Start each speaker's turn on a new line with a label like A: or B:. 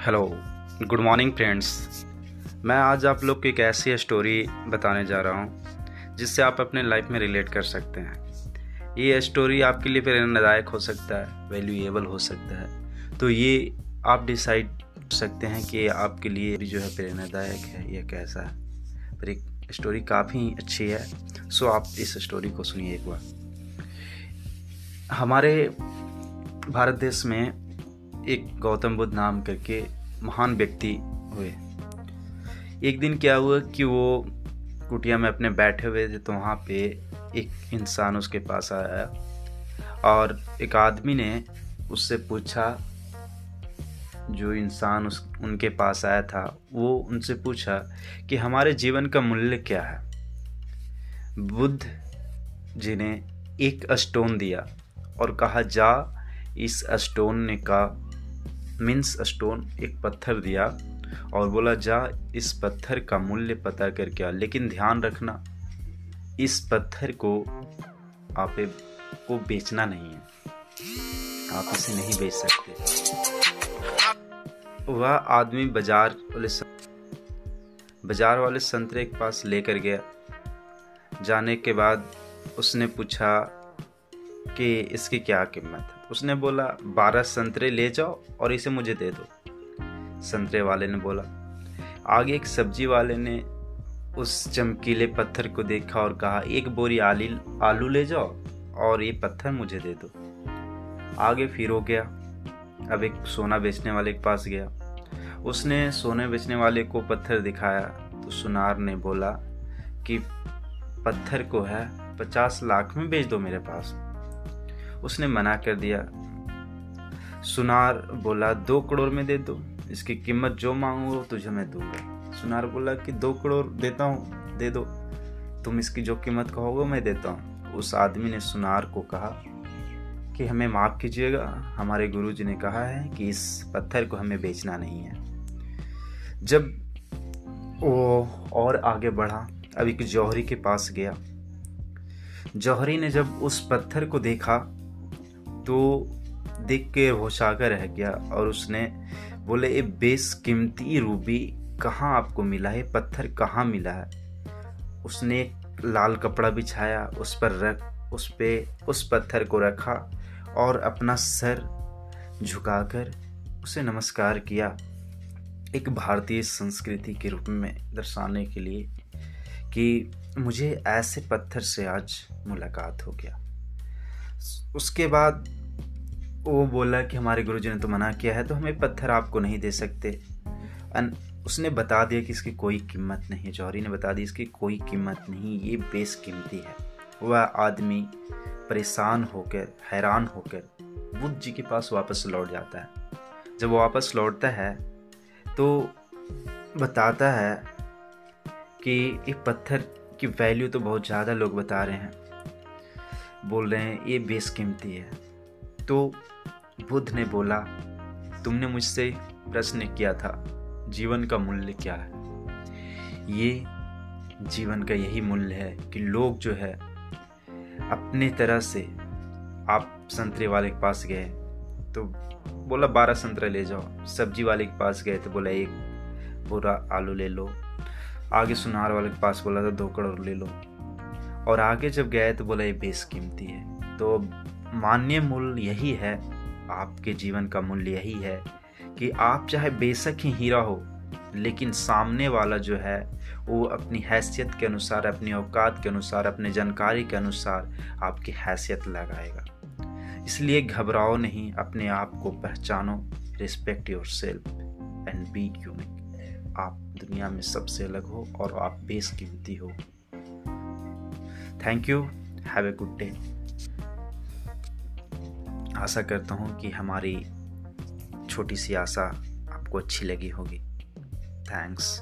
A: Hello, good morning friends. मैं आज आप लोग को एक ऐसी स्टोरी बताने जा रहा हूँ, जिससे आप अपने लाइफ में रिलेट कर सकते हैं। ये स्टोरी आपके लिए प्रेरणादायक हो सकता है, वैल्यूएबल हो सकता है। तो ये आप डिसाइड सकते हैं कि आपके लिए जो है प्रेरणादायक है या कैसा है। पर एक स्टोरी काफ़ी अच्छी है, सो आप इस स्टोरी को सुनिए एक बार। हमारे भारत देश में एक गौतम बुद्ध नाम करके महान व्यक्ति हुए। एक दिन क्या हुआ कि वो कुटिया में अपने बैठे हुए थे तो वहाँ पे एक इंसान उसके पास आया और एक आदमी ने उससे पूछा, जो इंसान उस, उनके पास आया था, वो उनसे पूछा कि हमारे जीवन का मूल्य क्या है? बुद्ध जी ने एक स्टोन दिया और कहा, जा, इस स्टोन ने का मीन्स स्टोन एक पत्थर दिया और बोला, जा, इस पत्थर का मूल्य पता कर क्या लेकिन ध्यान रखना, इस पत्थर को आप, को बेचना नहीं है। आप इसे नहीं बेच सकते। वह आदमी बाज़ार वाले बाज़ार वाले संतरे के पास लेकर गया। जाने के बाद उसने पूछा कि इसकी क्या कीमत है? उसने बोला, बारह संतरे ले जाओ और इसे मुझे दे दो। संतरे वाले ने बोला, आगे एक सब्ज़ी वाले ने उस चमकीले पत्थर को देखा और कहा, एक बोरी आली, आलू ले जाओ और ये पत्थर मुझे दे दो। आगे फिर हो गया। अब एक सोना बेचने वाले के पास गया। उसने सोने बेचने वाले को पत्थर दिखाया। तो सुनार ने बोला कि, पत्थर को है, पचास लाख में बेच दो मेरे पास। उसने मना कर दिया। सुनार बोला, दो करोड़ में दे दो। इसकी कीमत जो मांगो तुझे मैं दूँगा। सुनार बोला कि, दो करोड़ देता हूँ, दे दो। तुम इसकी जो कीमत कहोगे मैं देता हूँ। उस आदमी ने सुनार को कहा कि, हमें माफ़ कीजिएगा। हमारे गुरु जी ने कहा है कि इस पत्थर को हमें बेचना नहीं है। जब वो और आगे बढ़ा, अब एक जौहरी के पास गया। जौहरी ने जब उस पत्थर को देखा तो देख के होशागा रह गया और उसने बोले ये बेसकीमती रूबी, कहाँ आपको मिला है? पत्थर कहाँ मिला है? उसने एक लाल कपड़ा बिछाया, उस पर रख, उस पे, उस पत्थर को रखा और अपना सर झुकाकर उसे नमस्कार किया। एक भारतीय संस्कृति के रूप में दर्शाने के लिए कि मुझे ऐसे पत्थर से आज मुलाकात हो गया। उसके बाद वो बोला कि हमारे गुरुजी ने तो मना किया है तो हमें पत्थर आपको नहीं दे सकते। उसने बता दिया कि इसकी कोई कीमत नहीं है जौहरी ने बता दी इसकी कोई कीमत नहीं, ये बेस कीमती है। वह आदमी परेशान होकर, हैरान होकर बुद्ध जी के पास वापस लौट जाता है। जब वो वापस लौटता है तो बताता है कि ये पत्थर की वैल्यू तो बहुत ज़्यादा लोग बता रहे हैं। बोल रहे हैं, ये बेसकीमती है। तो बुद्ध ने बोला, तुमने मुझसे प्रश्न किया था, जीवन का मूल्य क्या है? ये जीवन का यही मूल्य है कि लोग जो है, अपने तरह से आप संतरे वाले के पास गए। तो बोला, बारह संतरे ले जाओ। सब्ज़ी वाले के पास गए तो बोला, एक पूरा आलू ले लो। आगे सुनार वाले के पास बोला था, दो करोड़ ले लो। और आगे जब गए तो बोला, ये बेस कीमती है। तो मान्य मूल्य यही है, आपके जीवन का मूल्य यही है कि आप चाहे बेशक ही हीरा हो, लेकिन सामने वाला जो है, वो अपनी हैसियत के अनुसार, अपनी औकात के अनुसार, अपने जानकारी के अनुसार आपकी हैसियत लगाएगा। इसलिए घबराओ नहीं, अपने आप को पहचानो, respect yourself and be unique. आप दुनिया में सबसे अलग हो और आप बेसकीमती हो। Thank you have a good day आशा करता हूँ कि हमारी छोटी सी आशा आपको अच्छी लगी होगी। थैंक्स